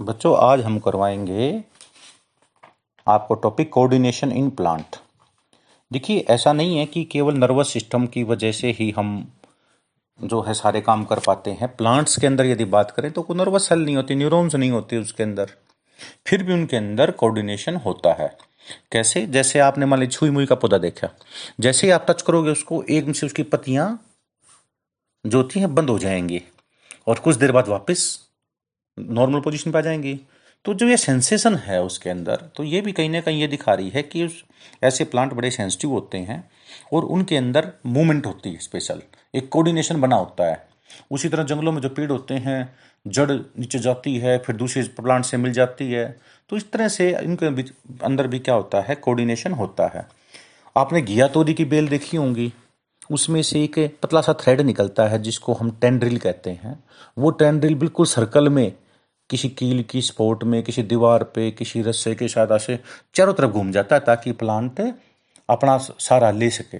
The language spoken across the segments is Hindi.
बच्चों, आज हम करवाएँगे आपको टॉपिक कोऑर्डिनेशन इन प्लांट देखिए, ऐसा नहीं है कि केवल नर्वस सिस्टम की वजह से ही हम जो है सारे काम कर पाते हैं। प्लांट्स के अंदर यदि बात करें तो कोई नर्वस सेल नहीं होती न्यूरॉन्स नहीं होते उसके अंदर। फिर भी उनके अंदर कोऑर्डिनेशन होता है। कैसे? जैसे आपने मान ली छुई मुई का पौधा देखा। जैसे ही आप टच करोगे, उसको एकदम से उसकी पत्तियाँ जो होती हैं, बंद हो जाएँगी। और कुछ देर बाद वापस नॉर्मल पोजीशन पर आ जाएँगी। तो जो ये सेंसेशन है उसके अंदर तो ये भी कहीं ना कहीं ये दिखा रही है कि उस ऐसे प्लांट बड़े सेंसिटिव होते हैं और उनके अंदर मूवमेंट होती है स्पेशल एक कोऑर्डिनेशन बना होता है। उसी तरह जंगलों में जो पेड़ होते हैं, जड़ नीचे जाती है, फिर दूसरे प्लांट से मिल जाती है। तो इस तरह से इनके अंदर भी क्या होता है? कोऑर्डिनेशन होता है। आपने घिया तोरी की बेल देखी होंगी। उसमें से एक पतला सा थ्रेड निकलता है जिसको हम टेंड्रिल कहते हैं। वो टेंड्रिल बिल्कुल सर्कल में किसी कील की स्पोर्ट में, किसी दीवार पे, किसी रस्से के सहायता से चारों तरफ़ घूम जाता है ताकि प्लांट अपना सारा ले सके।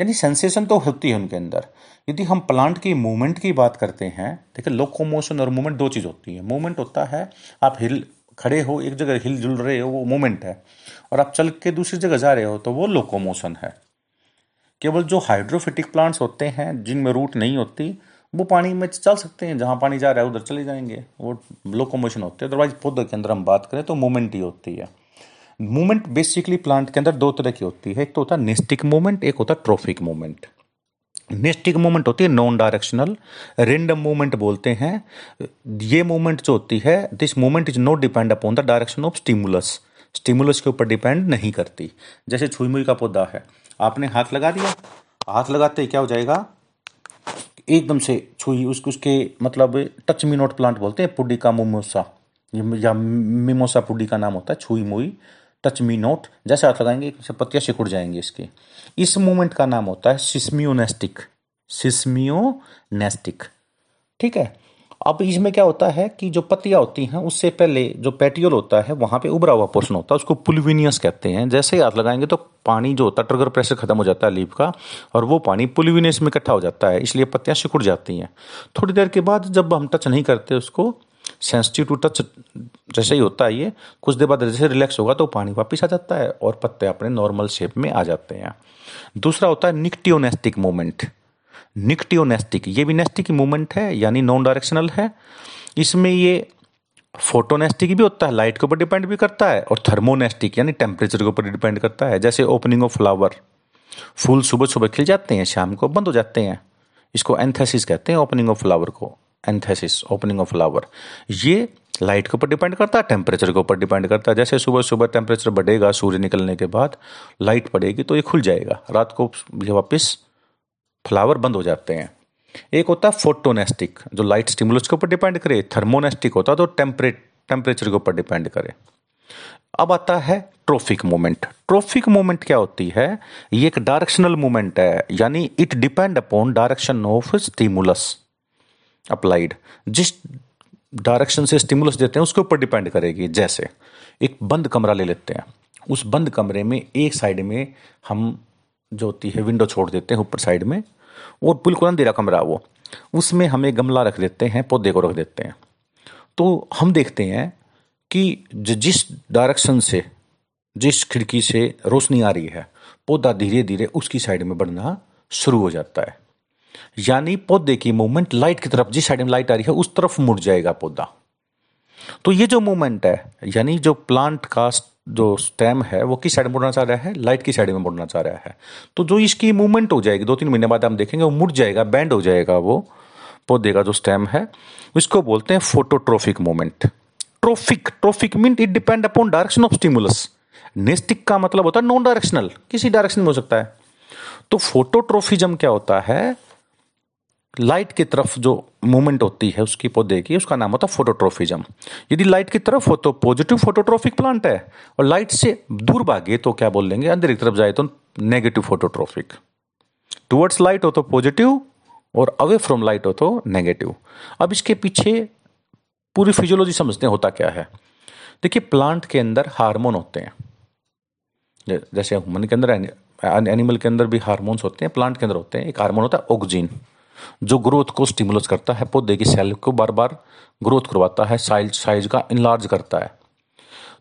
यानी सेंसेशन तो होती है उनके अंदर। यदि हम प्लांट की मूवमेंट की बात करते हैं, देखिए लोकोमोशन और मूवमेंट दो चीज़ होती है। मूवमेंट होता है, आप हिल खड़े हो, एक जगह हिल जुल रहे हो, वो मूवमेंट है। और आप चल के दूसरी जगह जा रहे हो तो वो लोकोमोशन है। केवल जो हाइड्रोफिटिक प्लांट्स होते हैं, जिनमें रूट नहीं होती वो पानी में चल सकते हैं, जहाँ पानी जा रहा है, उधर चले जाएँगे। वो लोकोमोशन होते हैं। अदरवाइज़ पौधे के अंदर हम बात करें तो मूवमेंट ही होती है। मूवमेंट बेसिकली प्लांट के अंदर दो तरह की होती है। एक तो होता है नेस्टिक मूवमेंट एक होता है ट्रोफिक मूवमेंट नेस्टिक मूवमेंट होती है नॉन डायरेक्शनल रेंडम मूवमेंट बोलते हैं। ये मूवमेंट जो होती है this movement is not depend upon the direction of stimulus stimulus के ऊपर डिपेंड नहीं करती। जैसे छुई मुई का पौधा है। आपने हाथ लगा दिया? हाथ लगाते ही क्या हो जाएगा? एकदम से छुई उसके उसके मतलब टच मी नोट प्लांट बोलते हैं, पुडी का मोमोसा या मिमोसा पुडी का नाम होता है, छुई मुई टच मी नोट जैसे हाथ लगाएँगे पत्तियाँ सिकुड़ जाएँगे इसके। इस मूवमेंट का नाम होता है सिस्मियोनेस्टिक सिस्मियोनेस्टिक ठीक है? अब इसमें क्या होता है कि जो पत्तियाँ होती हैं, उससे पहले जो पेटियोल होता है, वहाँ पे उभरा हुआ पोर्शन होता है। उसको पुलिविनियस कहते हैं। जैसे ही हाथ लगाएँगे तो पानी जो होता है ट्रिगर प्रेशर खत्म हो जाता है लीप का, और वो पानी पुलिविनियस में इकट्ठा हो जाता है, इसलिए पत्तियाँ सिकुड़ जाती हैं। थोड़ी देर के बाद जब हम टच नहीं करते उसको सेंसिटिव टू टच जैसे ही होता है ये, कुछ देर बाद जैसे रिलैक्स होगा तो पानी वापिस आ जाता है, और पत्ते अपने नॉर्मल शेप में आ जाते हैं। दूसरा होता है निकटियोनेस्टिक मूवमेंट निक्टियोनेस्टिक, ये भी नेस्टिक मूवमेंट है, यानी नॉन डायरेक्शनल है। इसमें ये फोटोनेस्टिक भी होता है, लाइट के ऊपर डिपेंड भी करता है, और थर्मोनेस्टिक, यानी टेम्परेचर के ऊपर डिपेंड करता है। जैसे ओपनिंग ऑफ़ फ्लावर फूल सुबह सुबह खिल जाते हैं, शाम को बंद हो जाते हैं। इसको एंथेसिस कहते हैं ओपनिंग ऑफ़ फ्लावर को एंथेसिस ओपनिंग ऑफ़ फ्लावर ये लाइट के ऊपर डिपेंड करता है टेम्परेचर के ऊपर डिपेंड करता है। जैसे सुबह सुबह टेम्परेचर बढ़ेगा, सूर्य निकलने के बाद लाइट पड़ेगी तो ये खुल जाएगा। रात को ये वापस फ्लावर बंद हो जाते हैं। एक होता है फोटोनेस्टिक, जो लाइट स्टिमुलस के ऊपर डिपेंड करे, थर्मोनेस्टिक होता है तो टेम्परेट टेम्परेचर के ऊपर डिपेंड करे। अब आता है ट्रोफिक मूवमेंट ट्रोफिक मूवमेंट क्या होती है? ये एक डायरेक्शनल मूवमेंट है, यानी it depend upon direction of stimulus applied. जिस डायरेक्शन से स्टिमुलस देते हैं, उसके ऊपर डिपेंड करेगी, जैसे एक बंद कमरा ले लेते हैं। उस बंद कमरे में एक साइड में हम जो होती है विंडो छोड़ देते हैं ऊपर साइड में। वो बिल्कुल अंधेरा कमरा वो। उसमें हमें गमला रख देते हैं, पौधे को रख देते हैं। तो हम देखते हैं कि जिस डायरेक्शन से, जिस खिड़की से रोशनी आ रही है, पौधा धीरे धीरे उसकी साइड में बढ़ना शुरू हो जाता है। यानी पौधे की मूवमेंट लाइट की तरफ़, जिस साइड में लाइट आ रही है, उस तरफ़ मुड़ जाएगा पौधा। तो ये जो मूवमेंट है, यानी जो प्लांट का जो स्टेम है, वो किस साइड में मुड़ना चाह रहा है? लाइट की साइड में मुड़ना चाह रहा है। तो जो इसकी मूवमेंट हो जाएगी दो तीन महीने बाद हम देखेंगे, वो मुड़ जाएगा बैंड हो जाएगा, वो पौधे का जो स्टेम है इसको बोलते हैं phototrophic movement trophic trophic mean it depend upon direction of stimulus nastic का मतलब होता है नॉन डायरेक्शनल किसी डायरेक्शन में हो सकता है। तो फोटोट्रोफिज्म क्या होता है? लाइट की तरफ़ जो मूवमेंट होती है, उसकी पौधे की उसका नाम होता है फोटोट्रोफिज्म यदि लाइट की तरफ़ हो तो पॉजिटिव फोटोट्रोफिक प्लांट है, और लाइट से दूर भागे तो क्या बोल लेंगे, अंदर की तरफ़ जाए तो नेगेटिव फोटोट्रोफिक टुवर्ड्स लाइट हो तो पॉजिटिव और अवे फ्रॉम लाइट हो तो नेगेटिव अब इसके पीछे पूरी फिजियोलॉजी समझते हैं होता क्या है। देखिए प्लांट के अंदर हार्मोन होते हैं। जैसे ह्यूमन के अंदर एनिमल के अंदर भी हार्मोन्स होते हैं प्लांट के अंदर होते हैं, एक हार्मोन होता है ऑक्सीजन जो ग्रोथ को स्टिमुलस करता है, पौधे की सेल को बार बार ग्रोथ करवाता है साइज़ साइज़ का इनलार्ज करता है।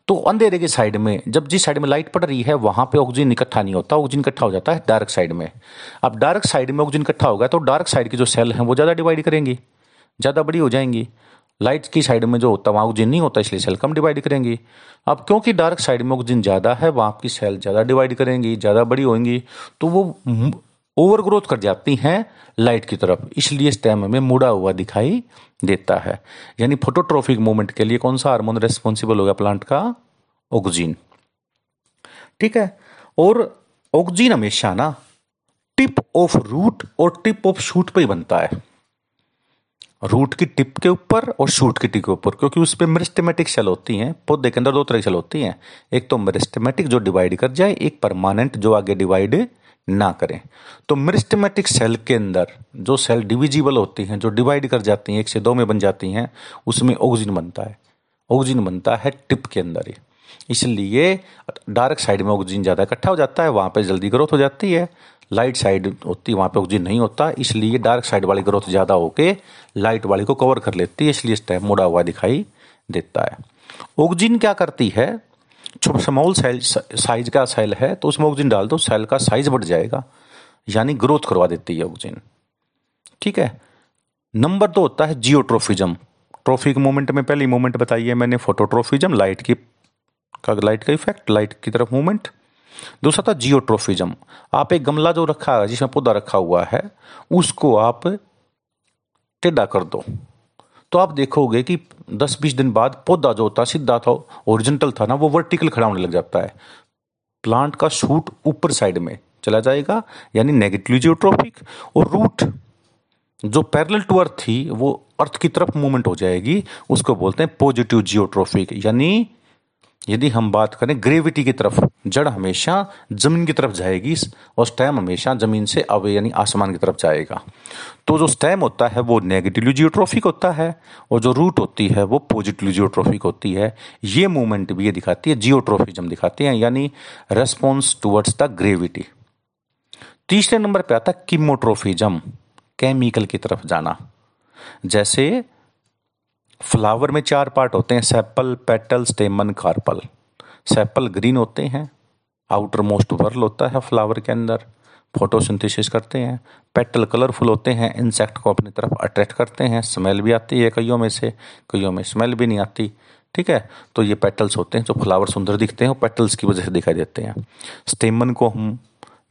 तो अंधेरे की साइड में, जब जिस साइड में लाइट पड़ रही है, वहाँ पे ऑक्सीजन इकट्ठा नहीं होता ऑक्सीजन इकट्ठा हो जाता है डार्क साइड में। अब डार्क साइड में ऑक्सीजन इकट्ठा होगा तो डार्क साइड की जो सेल है, वो ज़्यादा डिवाइड करेंगी, ज़्यादा बड़ी हो जाएँगी। लाइट की साइड में जो होता है, वहाँ ऑक्सीजन नहीं होता, इसलिए सेल कम डिवाइड करेंगी। अब क्योंकि डार्क साइड में ऑक्सीजन ज़्यादा है, वहाँ की सेल ज़्यादा डिवाइड करेंगी, ज़्यादा बड़ी होंगी तो वो ओवर ग्रोथ कर जाती हैं लाइट की तरफ़। इसलिए स्टेम में मुड़ा हुआ दिखाई देता है। यानी फोटोट्रोफिक मूवमेंट के लिए कौन सा हार्मोन रेस्पॉन्सिबल होगा प्लांट का? ऑक्सीजन ठीक है? और ऑक्सीजन हमेशा ना टिप ऑफ़ रूट और टिप ऑफ़ शूट पे ही बनता है। रूट की टिप के ऊपर और शूट की टिप के ऊपर, क्योंकि उस पर मेरिस्टेमेटिक सेल होती हैं, पौधे के अंदर दो तरह की सेल होती हैं। एक तो मेरिस्टेमेटिक जो डिवाइड कर जाए, एक परमानेंट जो आगे डिवाइड ना करें। तो मेरिस्टेमेटिक सेल के अंदर जो सेल डिविजिबल होती हैं, जो डिवाइड कर जाती हैं, एक से दो में बन जाती हैं, उसमें ऑक्सीजन बनता है। ऑक्सीजन बनता है टिप के अंदर ही। इसलिए डार्क साइड में ऑक्सीजन ज़्यादा इकट्ठा हो जाता है, वहाँ पे जल्दी ग्रोथ हो जाती है। लाइट साइड होती है वहाँ पे ऑक्सीजन नहीं होता, इसलिए डार्क साइड वाली ग्रोथ ज़्यादा होके लाइट वाली को कवर कर लेती है, इसलिए स्टेप मुड़ा हुआ दिखाई देता है। ऑक्सीजन क्या करती है? स्मॉल सेल साइज़ का सेल है तो उसमें ऑक्सीजन डाल दो, सेल का साइज़ बढ़ जाएगा। यानी ग्रोथ करवा देती है ऑक्सीजन। ठीक है? नंबर दो होता है जियोट्रोफिज्म। ट्रोफिक मूवमेंट में पहली मूवमेंट बताई है मैंने, फोटोट्रोफिज्म, लाइट की, का, लाइट का इफ़ेक्ट, लाइट की तरफ़ मूवमेंट। दूसरा था जियोट्रोफिज्म। आप एक गमला जो रखा है जिसमें पौधा रखा हुआ है, उसको आप टेढ़ा कर दो। तो आप देखोगे कि 10-20 दिन बाद पौधा जो होता सीधा था ओरिजिनल था ना, वो वर्टिकल खड़ा होने लग जाता है। प्लांट का शूट ऊपर साइड में चला जाएगा, यानी नेगेटिव जियोट्रॉफिक और रूट जो पैरल टू अर्थ थी, वो अर्थ की तरफ़ मूवमेंट हो जाएगी, उसको बोलते हैं पॉजिटिव जियोट्रॉफिक यानी यदि हम बात करें ग्रेविटी की तरफ़, जड़ हमेशा ज़मीन की तरफ़ जाएगी और स्टैम हमेशा ज़मीन से अवे यानी आसमान की तरफ़ जाएगा। तो जो स्टैम होता है, वो नेगेटिव जियोट्रोफिक होता है और जो रूट होती है, वो पॉजिटिव जियोट्रोफिक होती है। ये मूवमेंट भी ये दिखाती है जियोट्रोफिज्म दिखाती है, यानी रेस्पॉन्स टुवर्ड्स द ग्रेविटी तीसरे नंबर पे आता है किमोट्रोफिज्म केमिकल की तरफ़ जाना। जैसे फ्लावर में चार पार्ट होते हैं, sepal, petal, stamen, carpel. Sepal green होते हैं आउटर मोस्ट वर्ल होता है फ्लावर के अंदर। फोटोसिंथेसिस करते हैं, पेटल कलरफुल होते हैं, इंसेक्ट को अपनी तरफ़ अट्रैक्ट करते हैं, स्मेल भी आती है कईयों में से, कईयों में स्मेल भी नहीं आती, ठीक है? तो ये पेटल्स होते हैं जो फ्लावर सुंदर दिखते हैं पेटल्स की वजह से दिखाई देते हैं। स्टेमन को हम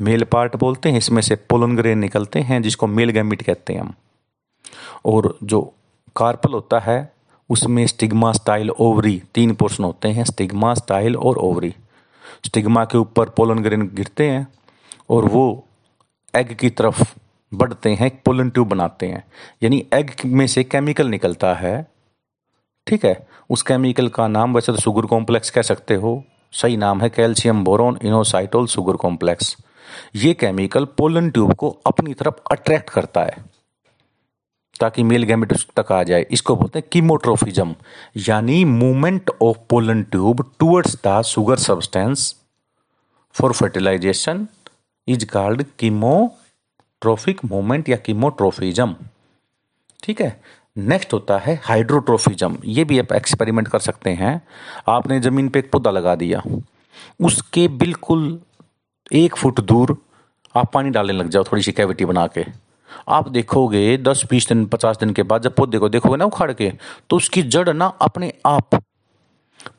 मेल पार्ट बोलते हैं, इसमें से पोलन ग्रेन निकलते हैं, जिसको मेल गैमिट कहते हैं हम। और जो कार्पल होता है उसमें स्टिग्मा स्टाइल ओवरी तीन पोर्शन होते हैं, स्टिग्मा स्टाइल और ओवरी। स्टिग्मा के ऊपर पोलन ग्रेन गिरते हैं और वो एग की तरफ़ बढ़ते हैं पोलन ट्यूब बनाते हैं। यानी एग में से केमिकल निकलता है, ठीक है? उस केमिकल का नाम वैसे तो सुगर कॉम्प्लेक्स कह सकते हो। सही नाम है calcium, boron, inositol sugar complex. ये केमिकल पोलन ट्यूब को अपनी तरफ़ अट्रैक्ट करता है। ताकि मेल गैमेट तक आ जाए। इसको बोलते हैं कीमोट्रोफिज्म, यानी movement of pollen tube towards the sugar substance for fertilization is called chemotrophic movement या कीमोट्रोफिज्म। ठीक है? नेक्स्ट होता है हाइड्रोट्रोफिज्म। ये भी आप एक्सपेरिमेंट कर सकते हैं। आपने ज़मीन पे एक पौधा लगा दिया। उसके बिल्कुल एक फुट दूर आप पानी डालने लग जाओ, थोड़ी सी कैविटी बना के। आप देखोगे, दस, बीस दिन, पचास दिन के बाद जब पौधे को देखोगे ना उखाड़ के तो उसकी जड़ ना अपने आप,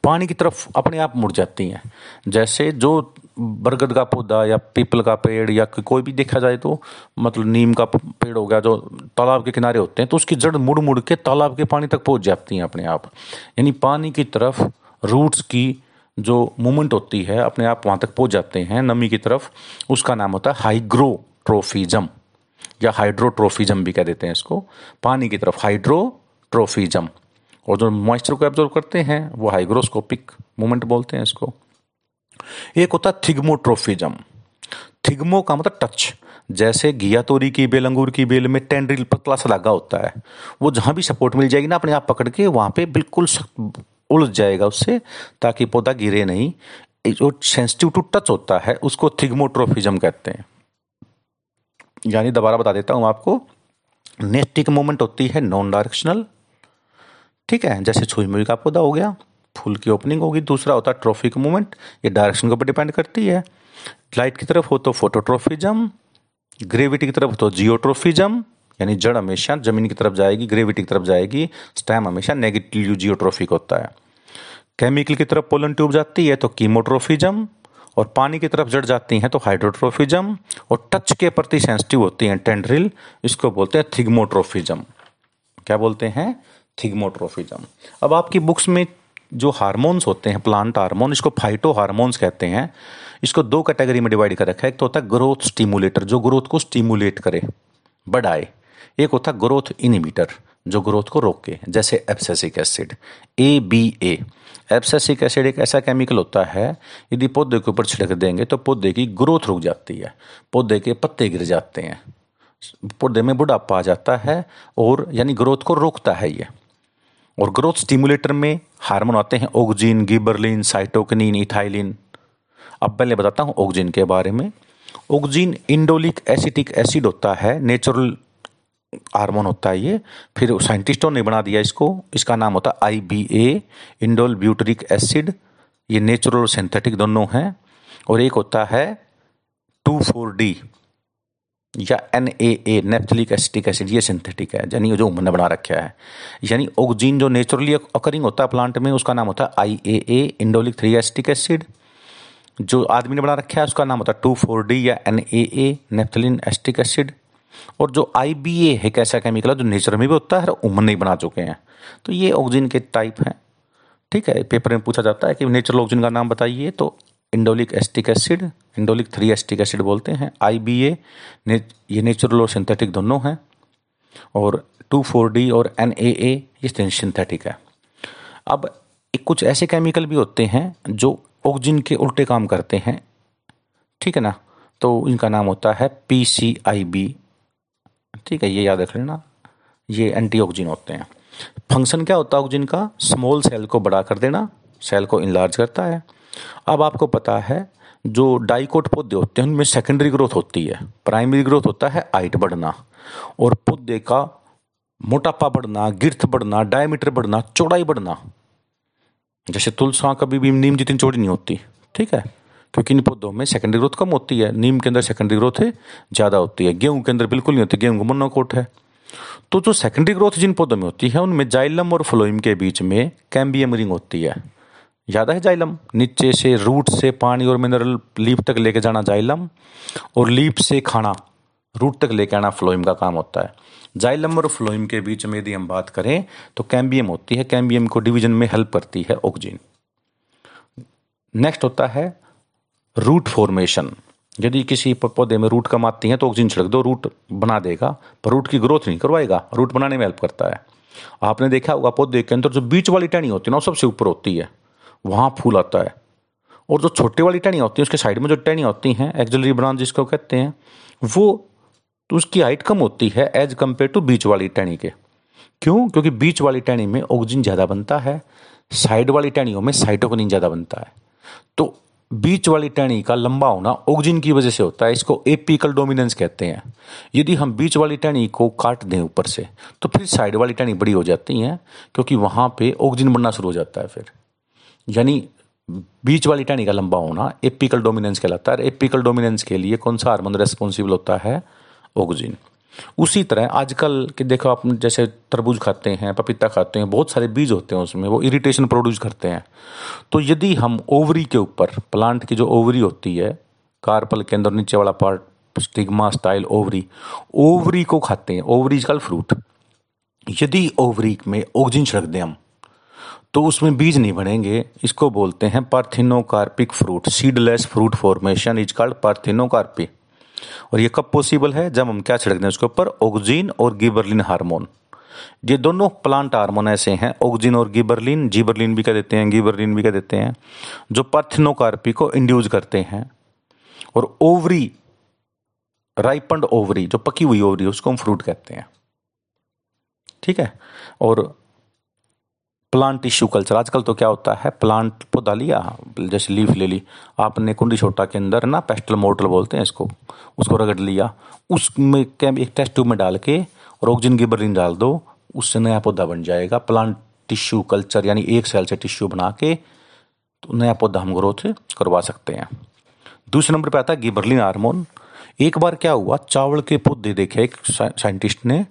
पानी की तरफ़ अपने आप मुड़ जाती हैं। जैसे जो बरगद का पौधा या पीपल का पेड़ या कोई भी देखा जाए तो मतलब नीम का पेड़ हो गया, जो तालाब के किनारे होते हैं तो उसकी जड़ मुड़ मुड़ के तालाब के पानी तक पहुँच जाती हैं अपने आप। यानी पानी की तरफ़ रूट्स की जो मूवमेंट होती है, अपने आप वहाँ तक पहुँच जाते हैं, नमी की तरफ़, उसका नाम होता है हाइग्रोट्रोफिज्म या हाइड्रोट्रोफिज्म भी कह देते हैं इसको। पानी की तरफ़ हाइड्रोट्रोफिज्म और जो मॉइस्चर को एब्जॉर्व करते हैं, वो हाइग्रोस्कोपिक मूवमेंट बोलते हैं इसको। एक होता है थिग्मोट्रोफिज्म थिग्मो का मतलब टच जैसे घिया तोरी की बेल, अंगूर की बेल में टेंड्रिल पतला सा धागा होता है। वो जहाँ भी सपोर्ट मिल जाएगी ना, अपने आप पकड़ के वहाँ पे बिल्कुल उलझ जाएगा उससे, ताकि पौधा गिरे नहीं। जो सेंसिटिव टू टच होता है, उसको थिग्मोट्रोफिज्म कहते हैं। यानी दोबारा बता देता हूँ आपको। नेस्टिक मूवमेंट होती है नॉन डायरेक्शनल ठीक है, जैसे मुई का पौधा हो गया, फूल की ओपनिंग होगी, दूसरा होता है ट्रॉफिक मूवमेंट ये डायरेक्शन के ऊपर डिपेंड करती है। लाइट की तरफ़ हो तो फोटोट्रोफिज्म ग्रेविटी की तरफ़ हो तो जियोट्रोफिज्म यानी जड़ हमेशा ज़मीन की तरफ़ जाएगी ग्रेविटी की तरफ़ जाएगी स्टैम हमेशा नेगेटिव जियोट्रोफिक होता है। केमिकल की तरफ़ पोलन ट्यूब जाती है तो कीमोट्रोफिज्म और पानी की तरफ़ जड़ जाती हैं तो हाइड्रोट्रोफिज्म और टच के प्रति सेंसिटिव होती हैं टेंड्रिल, इसको बोलते हैं थिग्मोट्रोफिज्म। क्या बोलते हैं? थिग्मोट्रोफिज्म। अब आपकी बुक्स में जो हार्मोन्स होते हैं, प्लांट हार्मोन, इसको फाइटो हार्मोन्स कहते हैं। इसको दो कैटेगरी में डिवाइड कर रखा है। एक तो होता है ग्रोथ स्टिमुलेटर, जो ग्रोथ को स्टिमुलेट करे, बढ़ाए। एक होता है ग्रोथ इनिबिटर जो ग्रोथ को रोके जैसे abscisic acid A B A abscisic acid एक ऐसा केमिकल होता है, यदि पौधे के ऊपर छिड़क देंगे तो पौधे की ग्रोथ रुक जाती है, पौधे के पत्ते गिर जाते हैं, पौधे में बुढ़ापा आ जाता है और यानी ग्रोथ को रोकता है ये। और ग्रोथ स्टिमुलेटर में हार्मोन आते हैं ओगजिन गिबरलिन, साइटोकनिन, इथाइलिन। अब पहले बताता हूँ ओगजिन के बारे में। ओगजिन इंडोलिक एसिटिक एसिड होता है, नेचुरल हार्मोन होता है ये। फिर साइंटिस्टों ने बना दिया इसको। इसका नाम होता है I B A indole butyric acid. ये नेचुरल और सिंथेटिक दोनों हैं। और एक होता है टू फोर डी या N A A naphthalic acetic acid. ये सिंथेटिक है, यानी जो उमन ने बना रखा है। यानी ऑक्जीन जो नेचुरली अकरिंग होता है प्लांट में, उसका नाम होता है I A A indolic three acetic acid. जो आदमी ने बना रखा है, उसका नाम होता है टू फोर डी या N A A naphthalene acetic acid. और जो आई बी ए है, कैसा केमिकल है, जो नेचर में भी होता है उमन नहीं बना चुके हैं। तो ये ऑक्सीजन के टाइप हैं। ठीक है पेपर में पूछा जाता है कि नेचुरल ऑक्सीजन का नाम बताइए तो indolic acetic acid indolic three acetic acid बोलते हैं। आई बी ए ये नेचुरल और सिंथेटिक दोनों हैं। और टू फोर डी और एन ए ए ये सिंथेटिक है। अब कुछ ऐसे केमिकल भी होते हैं, जो ऑक्सीजन के उल्टे काम करते हैं। ठीक है ना? तो इनका नाम होता है पी सी आई बी ठीक है, ये याद रख लेना, ये एंटी ऑक्सीजन होते हैं। फ़ंक्शन क्या होता है ऑक्सीजन का? स्मॉल सेल को बड़ा कर देना सेल को इनलार्ज करता है। अब आपको पता है, जो डाइकोट पौधे होते हैं, उनमें सेकेंडरी ग्रोथ होती है। प्राइमरी ग्रोथ होता है हाइट बढ़ना और पौधे का मोटापा बढ़ना गिरथ बढ़ना डायमीटर बढ़ना, चौड़ाई बढ़ना। जैसे तुलसा कभी भी नीम जितनी चौड़ी नहीं होती, ठीक है? क्योंकि इन पौधों में सेकेंडरी ग्रोथ कम होती है? नीम के अंदर सेकेंडरी ग्रोथ ज़्यादा होती है। गेहूँ के अंदर बिल्कुल नहीं होती, गेहूँ गेहूँ मोनोकोट है। तो जो सेकेंडरी ग्रोथ जिन पौधों में होती है, उनमें जाइलम और फ्लोइम के बीच में कैम्बियम रिंग होती है। याद है जाइलम? नीचे से रूट से पानी और मिनरल लीप तक लेके जाना जाइलम और लीप से खाना रूट तक लेके आना फ्लोइम का काम होता है। जाइलम और फ्लोइम के बीच में यदि हम बात करें तो कैम्बियम होती है। कैम्बियम को डिवीज़न में हेल्प करती है ऑक्सीजन नेक्स्ट होता है रूट फॉर्मेशन यदि किसी पौधे में रूट कम आती है तो ऑक्सीजन छिड़क दो रूट बना देगा, पर रूट की ग्रोथ नहीं करवाएगा रूट बनाने में हेल्प करता है। आपने देखा होगा पौधे के अंदर जो बीच वाली टहनी होती है ना सबसे ऊपर होती है, वहाँ फूल आता है। और जो छोटे वाली टहनियाँ होती हैं, उसके साइड में जो टहनियाँ होती हैं एक्जलरी ब्रांच जिसको कहते हैं, वो तो उसकी हाइट कम होती है एज कंपेयर टू बीच वाली टहनी के। क्यों? क्योंकि बीच वाली टहनी में ऑक्सीजन ज़्यादा बनता है साइड वाली टहनियों में साइटोकनिन ज़्यादा बनता है। तो बीच वाली टहनी का लंबा होना ऑक्सीजन की वजह से होता है, इसको एपिकल डोमिनेंस कहते हैं। यदि हम बीच वाली टहनी को काट दें ऊपर से तो फिर साइड वाली टहनी बड़ी हो जाती हैं, क्योंकि वहाँ पे ऑक्सीजन बनना शुरू हो जाता है फिर। यानी बीच वाली टहनी का लंबा होना एपिकल डोमिनेंस कहलाता है एपिकल डोमिनेंस के लिए कौन सा हार्मोन रेस्पॉन्सिबल होता है? ऑक्सीजन उसी तरह आजकल के देखो आप जैसे तरबूज खाते हैं, पपीता खाते हैं, बहुत सारे बीज होते हैं उसमें, वो इरिटेशन प्रोड्यूस करते हैं। तो यदि हम ओवरी के ऊपर प्लांट की जो ओवरी होती है कार्पल के अंदर नीचे वाला part stigma style ovary ovary को खाते हैं ओवरी कल फ्रूट यदि ओवरी में ऑक्सीजन छिड़क दें हम तो उसमें बीज नहीं बनेंगे, इसको बोलते हैं parthenocarpic fruit seedless fruit formation is called parthenocarpy और ये कब पॉसिबल है? जब हम क्या छिड़क दें उसके ऊपर? ऑक्जीन और गिबरलिन हार्मोन ये दोनों प्लांट हार्मोन ऐसे हैं। ऑक्जीन और गिबरलिन जीबरलिन भी कह देते हैं गिबरलिन भी कह देते हैं, जो पार्थिनोकार्पी को इंड्यूज करते हैं। और ओवरी राइपंड ओवरी जो पकी हुई ओवरी उसको हम फ्रूट कहते हैं। ठीक है? और प्लांट टिश्यू कल्चर। आजकल तो क्या होता है, प्लांट पौधा लिया, जैसे लीफ ले ली, आपने कुंडी छोटा के अंदर ना पेस्टल मोटल बोलते हैं इसको, उसको रगड़ लिया, उसमें क्या एक टेस्ट ट्यूब में डाल के और ऑक्सीजन गिबरलिन डाल दो, उससे नया पौधा बन जाएगा। प्लांट टिश्यू कल्चर यानी एक सेल से टिश्यू बना के तो नया पौधा हम ग्रोथ करवा सकते हैं। दूसरे नंबर पर आता है गिबरलिन हार्मोन। एक बार क्या हुआ, चावल के पौधे देखे, एक साइंटिस्ट ने,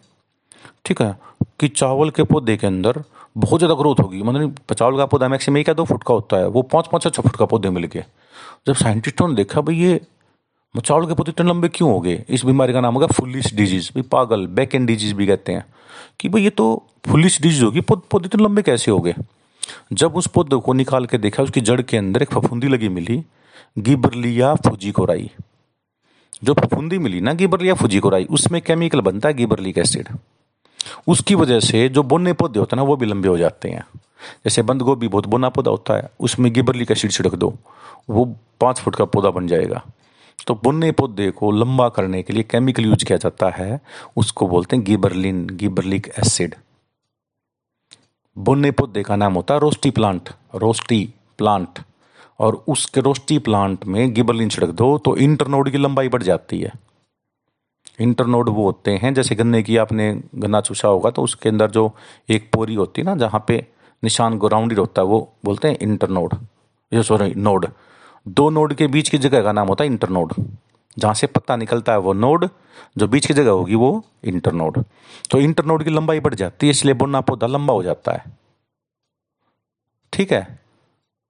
ठीक है, कि चावल के पौधे के अंदर बहुत ज़्यादा ग्रोथ होगी। मतलब चावल का पौधा मैक्सिमम एक या दो फुट का होता है। वो पाँच पाँच छः फुट का पौधे मिल गए जब साइंटिस्टों ने देखा, भाई ये चावल के पौधे इतने लंबे क्यों हो गए? इस बीमारी का नाम होगा फुलिस डिज़ीज़ भाई पागल बैक एंड डिज़ीज़ भी कहते हैं। कि भाई ये तो फुलिस डिज़ीज़ होगी। पौधे इतने लंबे कैसे हो गए? जब उस पौधे को निकाल के देखा, उसकी जड़ के अंदर एक फफूंदी लगी मिली, गिबरलिया फुजीकोराई। जो फफूंदी मिली ना, गिबरलिया फुजीकोराई, उसमें केमिकल बनता है गिबरलिक एसिड उसकी वजह से जो बोने पौधे होते हैं ना, वो भी लंबे हो जाते हैं। जैसे बंद गोभी बहुत बोना पौधा होता है, उसमें गिबरलिक एसिड छिड़क दो, वो पाँच फुट का पौधा बन जाएगा। तो बुनने पौधे को लंबा करने के लिए केमिकल यूज़ किया जाता है, उसको बोलते हैं गिबरलिन, गिबरलिक एसिड। बुनने पौधे का नाम होता है रोस्टी प्लांट रोस्टी प्लांट। और उसके रोस्टी प्लांट में गिबरलिन छिड़क दो तो इंटरनोड की लंबाई बढ़ जाती है। इंटरनोड वो होते हैं, जैसे गन्ने की आपने गन्ना चूसा होगा तो उसके अंदर जो एक पोरी होती है ना, जहाँ पे निशान ग्राउंडेड होता है, वो बोलते हैं इंटरनोड। ये सॉरी नोड। दो नोड के बीच की जगह का नाम होता है इंटरनोड। जहाँ से पत्ता निकलता है वो नोड, जो बीच की जगह होगी वो इंटरनोड। तो इंटरनोड की लंबाई बढ़ जाती है, इसलिए बुनना पौधा लंबा हो जाता है। ठीक है?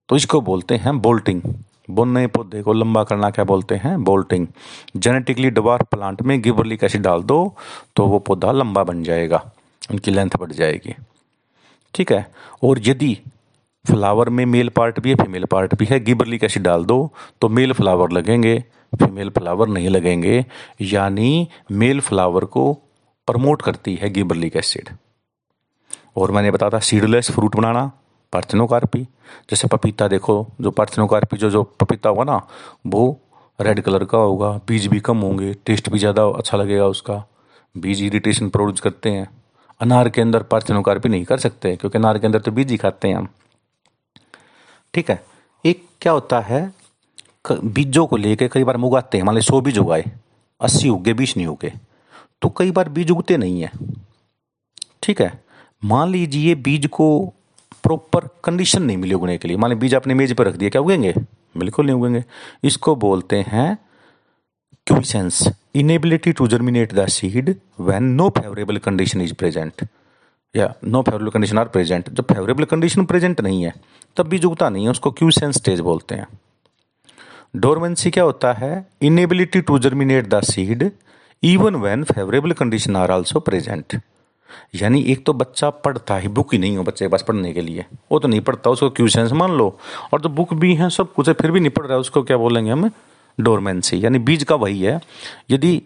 तो इसको बोलते हैं बोल्टिंग। बोने पौधे को लंबा करना क्या बोलते हैं? बोल्टिंग जेनेटिकली डबार प्लांट में गिबरलिक एसिड डाल दो तो वो पौधा लंबा बन जाएगा। उनकी लेंथ बढ़ जाएगी। ठीक है? और यदि फ्लावर में मेल पार्ट भी है फीमेल पार्ट भी है गिबरलिक एसिड डाल दो तो मेल फ्लावर लगेंगे फीमेल फ्लावर नहीं लगेंगे। यानी मेल फ्लावर को प्रमोट करती है गिबरलिक एसिड और मैंने बताया था सीडलेस फ्रूट बनाना। पार्थेनोकार्पी जैसे पपीता देखो, जो पार्थेनोकार्पी जो जो पपीता होगा ना, वो रेड कलर का होगा। बीज भी कम होंगे टेस्ट भी ज़्यादा अच्छा लगेगा उसका। बीज इरिटेशन प्रोड्यूस करते हैं। अनार के अंदर पार्थेनोकार्पी नहीं कर सकते, क्योंकि अनार के अंदर तो बीज ही खाते हैं हम। ठीक है, एक क्या होता है बीजों को लेकर कई बार हम उगाते हैं। मान ली सौ बीज उगाए, अस्सी उगे, बीस नहीं उगे तो कई बार बीज उगते नहीं है। ठीक है, मान लीजिए बीज को प्रॉपर कंडीशन नहीं मिली उगने के लिए। मान बीज आपने मेज पर रख दिया, क्या उगेंगे? बिल्कुल नहीं उगेंगे। इसको बोलते हैं quiescence inability to germinate the seed when no favourable condition is present या no favourable condition are present जब फेवरेबल कंडीशन प्रेजेंट नहीं है, तब बीज उगता नहीं है, उसको क्यूसेंस स्टेज बोलते हैं। डोरमेंसी क्या होता है? Inability to germinate the seed even when favourable condition are also present यानी एक तो बच्चा पढ़ता है बुक ही नहीं हो बच्चे के पास पढ़ने के लिए। वो तो नहीं पढ़ता, उसको क्यूसेंस मान लो? और तो बुक भी है, सब कुछ फिर भी नहीं पढ़ रहा है, उसको क्या बोलेंगे हम? डोरमेंसी यानी बीज का वही है। यदि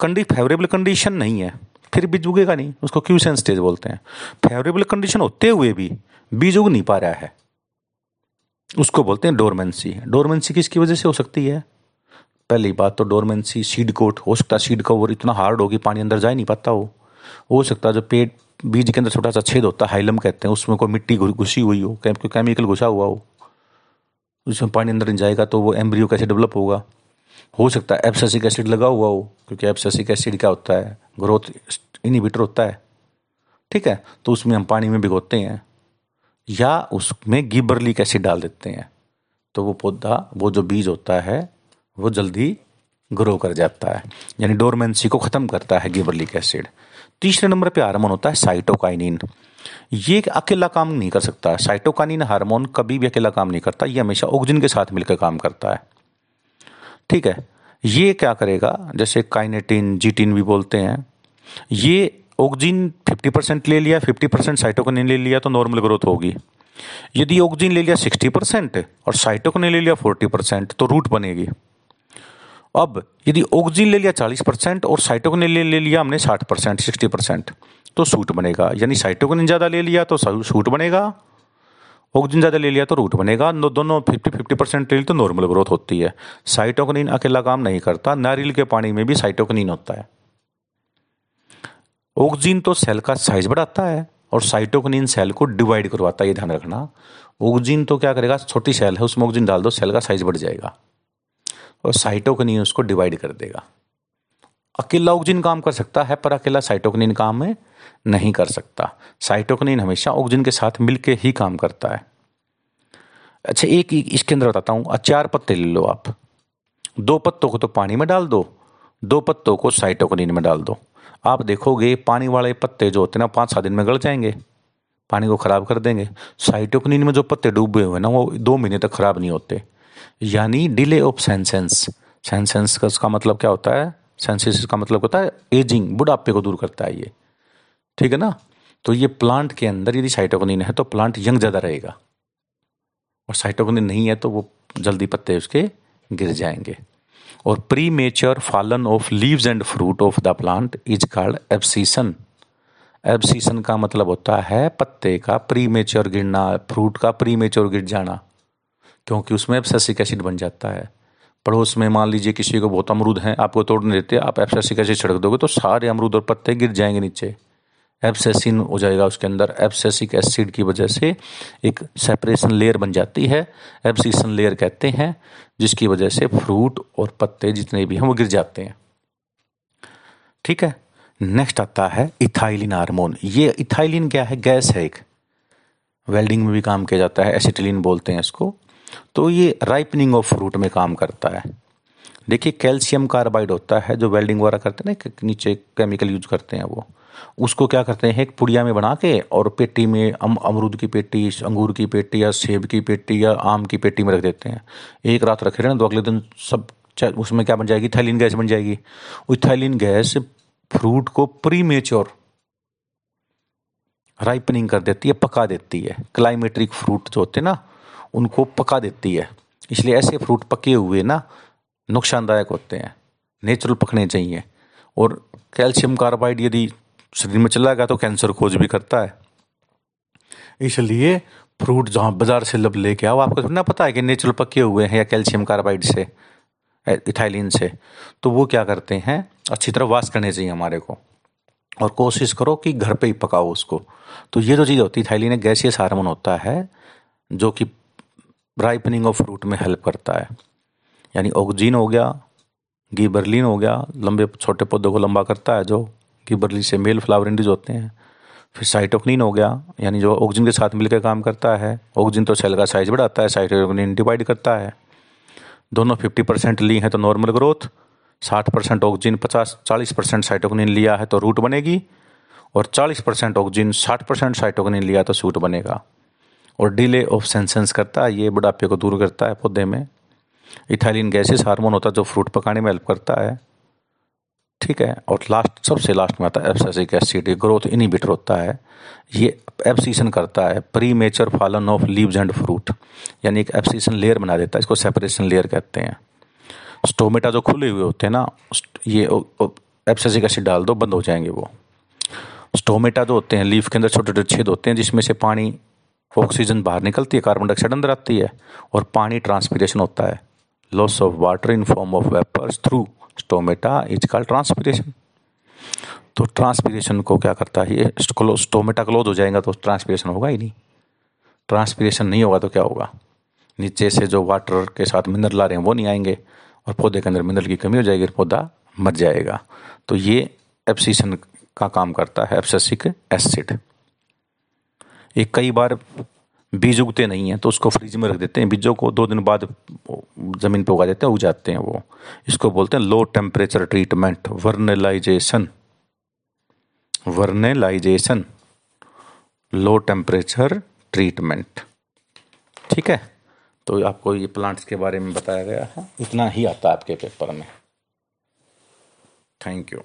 कंडी फेवरेबल कंडीशन नहीं है, फिर बीज उगेगा नहीं, उसको क्यूसेंस स्टेज बोलते हैं? फेवरेबल कंडीशन होते हुए भी बीज उग नहीं पा रहा है। उसको बोलते हैं डोरमेंसी डोरमेंसी किसकी वजह से हो सकती है? पहली बात तो डोरमेंसी सीड कोट हो सकता है सीड कवर इतना हार्ड होगी पानी अंदर जा ही नहीं पाता हो। हो सकता है जो पेट बीज के अंदर छोटा सा छेद होता है, हाइलम कहते हैं, उसमें कोई मिट्टी घुसी हुई हो कोई केमिकल घुसा हुआ हो, उसमें पानी अंदर नहीं जाएगा तो वो एम्ब्रियो कैसे डेवलप होगा? हो सकता है एप्सिक एसिड लगा हुआ हो, क्योंकि एप्सिक एसिड क्या होता है? ग्रोथ इनिबिटर होता है। ठीक है? तो उसमें हम पानी में भिगोते हैं, या उसमें गिबरलिक एसिड डाल देते हैं तो वो पौधा, वो जो बीज होता है, वो जल्दी ग्रो कर जाता है। यानी डोरमेंसी को ख़त्म करता है गिबरलिक एसिड तीसरे नंबर पे हार्मोन होता है साइटोकाइनिन। ये अकेला काम नहीं कर सकता। साइटोकाइनिन हार्मोन कभी भी अकेला काम नहीं करता, ये हमेशा ऑक्सीजन के साथ मिलकर काम करता है। ठीक है, ये क्या करेगा? जैसे काइनेटिन, जीटिन भी बोलते हैं। ये ऑक्सीजन 50 परसेंट ले लिया 50 परसेंट साइटोकिन ले लिया तो नॉर्मल ग्रोथ होगी। यदि ऑक्सीजन ले लिया 60 परसेंट और साइटोकिन ले लिया 40 परसेंट तो रूट बनेगी। अब यदि ऑक्सीजन ले लिया 40 परसेंट और साइटोकिन ले, ले लिया हमने 60 परसेंट सिक्सटी परसेंट तो सूट बनेगा। यानी साइटोकिन ज़्यादा ले लिया तो सूट बनेगा। ऑक्सीजन ज़्यादा ले लिया तो रूट बनेगा। दोनों फिफ्टी फिफ्टी परसेंट ले तो नॉर्मल ग्रोथ होती है। साइटोकिन अकेला काम नहीं करता नारियल के पानी में भी साइटोकिन होता है। ऑक्सीजन तो सेल का साइज़ बढ़ाता है और साइटोकिन सेल को डिवाइड करवाता है ये ध्यान रखना। ऑक्सीजन तो क्या करेगा छोटी सेल है उसमें ऑक्सीजन डाल दो सेल का साइज़ बढ़ जाएगा। और साइटोकिन उसको डिवाइड कर देगा। अकेला ऑक्जिन काम कर सकता है, पर अकेला साइटोकिनिन काम में नहीं कर सकता। साइटोकिनिन हमेशा ऑक्जिन के साथ मिलके ही काम करता है। अच्छा एक इसके अंदर बताता हूँ। चार पत्ते ले लो आप। दो पत्तों को तो पानी में डाल दो। दो पत्तों को साइटोकिनिन में डाल दो। आप देखोगे, पानी वाले पत्ते जो होते हैं ना, पाँच सात दिन में गल जाएँगे। पानी को ख़राब कर देंगे। साइटोकिनिन में जो पत्ते डूबे हुए ना, वो दो महीने तक ख़राब नहीं होते। यानी डिले ऑफ़ सेंसेंस। सेंसेंस का मतलब क्या होता है? सेंसिस का मतलब होता है एजिंग, बुढ़ापे को दूर करता है ये। ठीक है ना? तो ये प्लांट के अंदर यदि साइटोकिनिन है तो प्लांट यंग ज़्यादा रहेगा। और साइटोकिनिन नहीं है तो वो जल्दी पत्ते उसके गिर जाएँगे। और premature fallen off leaves and fruit of the plant is called abscission abscission का मतलब होता है पत्ते का प्री मेच्योर गिरना फ्रूट का प्री मेच्योर गिर जाना। क्योंकि उसमें एब्सेसिक एसिड बन जाता है। पड़ोस में मान लीजिए किसी को बहुत अमरूद हैं, आपको तोड़ने देते, आप एब्सेसिक एसिड छिड़क दोगे तो सारे अमरूद और पत्ते गिर जाएँगे नीचे। एब्सेसिन हो जाएगा उसके अंदर। एब्सेसिक एसिड की वजह से एक सेपरेशन लेयर बन जाती है। एब्सिसन लेयर कहते हैं, जिसकी वजह से फ्रूट और पत्ते जितने भी हैं वो गिर जाते हैं। ठीक है? नेक्स्ट आता है इथाइलिन हार्मोन ये इथाइलिन क्या है? गैस है एक। वेल्डिंग में भी काम किया जाता है एसिटिलिन बोलते हैं इसको। तो ये राइपनिंग ऑफ़ फ्रूट में काम करता है। देखिए कैल्शियम कार्बाइड होता है, जो वेल्डिंग वगैरह करते हैं ना नीचे केमिकल यूज़ करते हैं वो। उसको क्या करते हैं, एक पुड़िया में बना के और पेटी में अम, अमरूद की पेटी, अंगूर की पेटी या सेब की पेटी या आम की पेटी में रख देते हैं। एक रात रखे रहना तो अगले दिन सब उसमें क्या बन जाएगी? थैलिन गैस बन जाएगी। वो थैलिन गैस फ्रूट को प्री मेच्योर राइपनिंग कर देती है, पका देती है। क्लाइमेट्रिक फ्रूट जो होते हैं ना उनको पका देती है। इसलिए ऐसे फ्रूट पके हुए ना, नुकसानदायक होते हैं। नेचुरल पकने चाहिए। और कैल्शियम कार्बाइड यदि शरीर में चला गया तो कैंसर खोज भी करता है। इसलिए फ्रूट जहाँ बाज़ार से लब लेके आओ, आपको थोड़ा पता है कि नेचुरल पके हुए हैं या कैल्शियम कार्बाइड से इथाइलिन से। तो वो क्या करते हैं? अच्छी तरह वाश करने चाहिए हमारे को। और कोशिश करो कि घर पे ही पकाओ उसको। तो ये जो चीज़ होती है इथाइलिन एक गैसियस हार्मोन होता है, जो कि राइपनिंग ऑफ़ फ्रूट में हेल्प करता है। यानी ऑक्जीन हो गया गिबरलिन हो गया, लंबे छोटे पौधों को लंबा करता है जो गिबरलिन से मेल फ्लावर इंडिज होते हैं। फिर साइटोकनिन हो गया, यानी जो ऑक्सीजन के साथ मिलकर काम करता है ऑक्सीजन तो सेल का साइज़ बढ़ाता है साइटोकनिन डिवाइड करता है। दोनों फिफ्टी परसेंट ली हैं तो नॉर्मल ग्रोथ साठ परसेंट ऑक्सीजन पचास, चालीस परसेंट साइटोकनिन लिया है तो रूट बनेगी, और चालीस परसेंट ऑक्सीजन साठ परसेंट साइटोकनिन लिया तो सूट बनेगा। और डिले ऑफ़ सेंसेंस करता है, ये बुढ़ापे को दूर करता है पौधे में। इथाइलिन गैसेस हार्मोन होता है जो फ्रूट पकाने में हेल्प करता है। ठीक है? और लास्ट सबसे लास्ट में आता है एब्सेसिक एसिड ग्रोथ इनिबिटर होता है। ये एब्सीसन करता है premature fallen off leaves and fruit यानी एक एब्सीसन लेयर बना देता है, इसको सेपरेशन लेयर कहते हैं। स्टोमेटा जो खुले हुए होते हैं ना, ये एब्सेसिक एसिड डाल दो, बंद हो जाएँगे वो। स्टोमेटा जो होते हैं लीफ के अंदर छोटे छोटे छेद होते हैं, जिसमें से पानी ऑक्सीजन बाहर निकलती है कार्बन डाइऑक्साइड अंदर आती है और पानी ट्रांसपीरेशन होता है। Loss of water in form of vapours through stomata is call transpiration तो ट्रांसपीरेशन को क्या करता है? ये स्टोमेटा क्लोज हो जाएगा तो ट्रांसपीरेशन होगा ही नहीं। ट्रांसपीरेशन नहीं होगा तो क्या होगा? नीचे से जो वाटर के साथ मिनरल आ रहे हैं, वो नहीं आएँगे और पौधे के अंदर मिनरल की कमी हो जाएगी और पौधा मर जाएगा। तो ये एप्सीसन का काम करता है एप्सेसिक एसिड ये कई बार बीज उगते नहीं हैं तो उसको फ्रिज में रख देते हैं। बीजों को दो दिन बाद ज़मीन पर उगा देते हैं, उग जाते हैं वो। इसको बोलते हैं low temperature treatment vernalization vernalization low temperature treatment ठीक है? तो आपको ये प्लांट्स के बारे में बताया गया है। इतना ही आता है आपके पेपर में। Thank you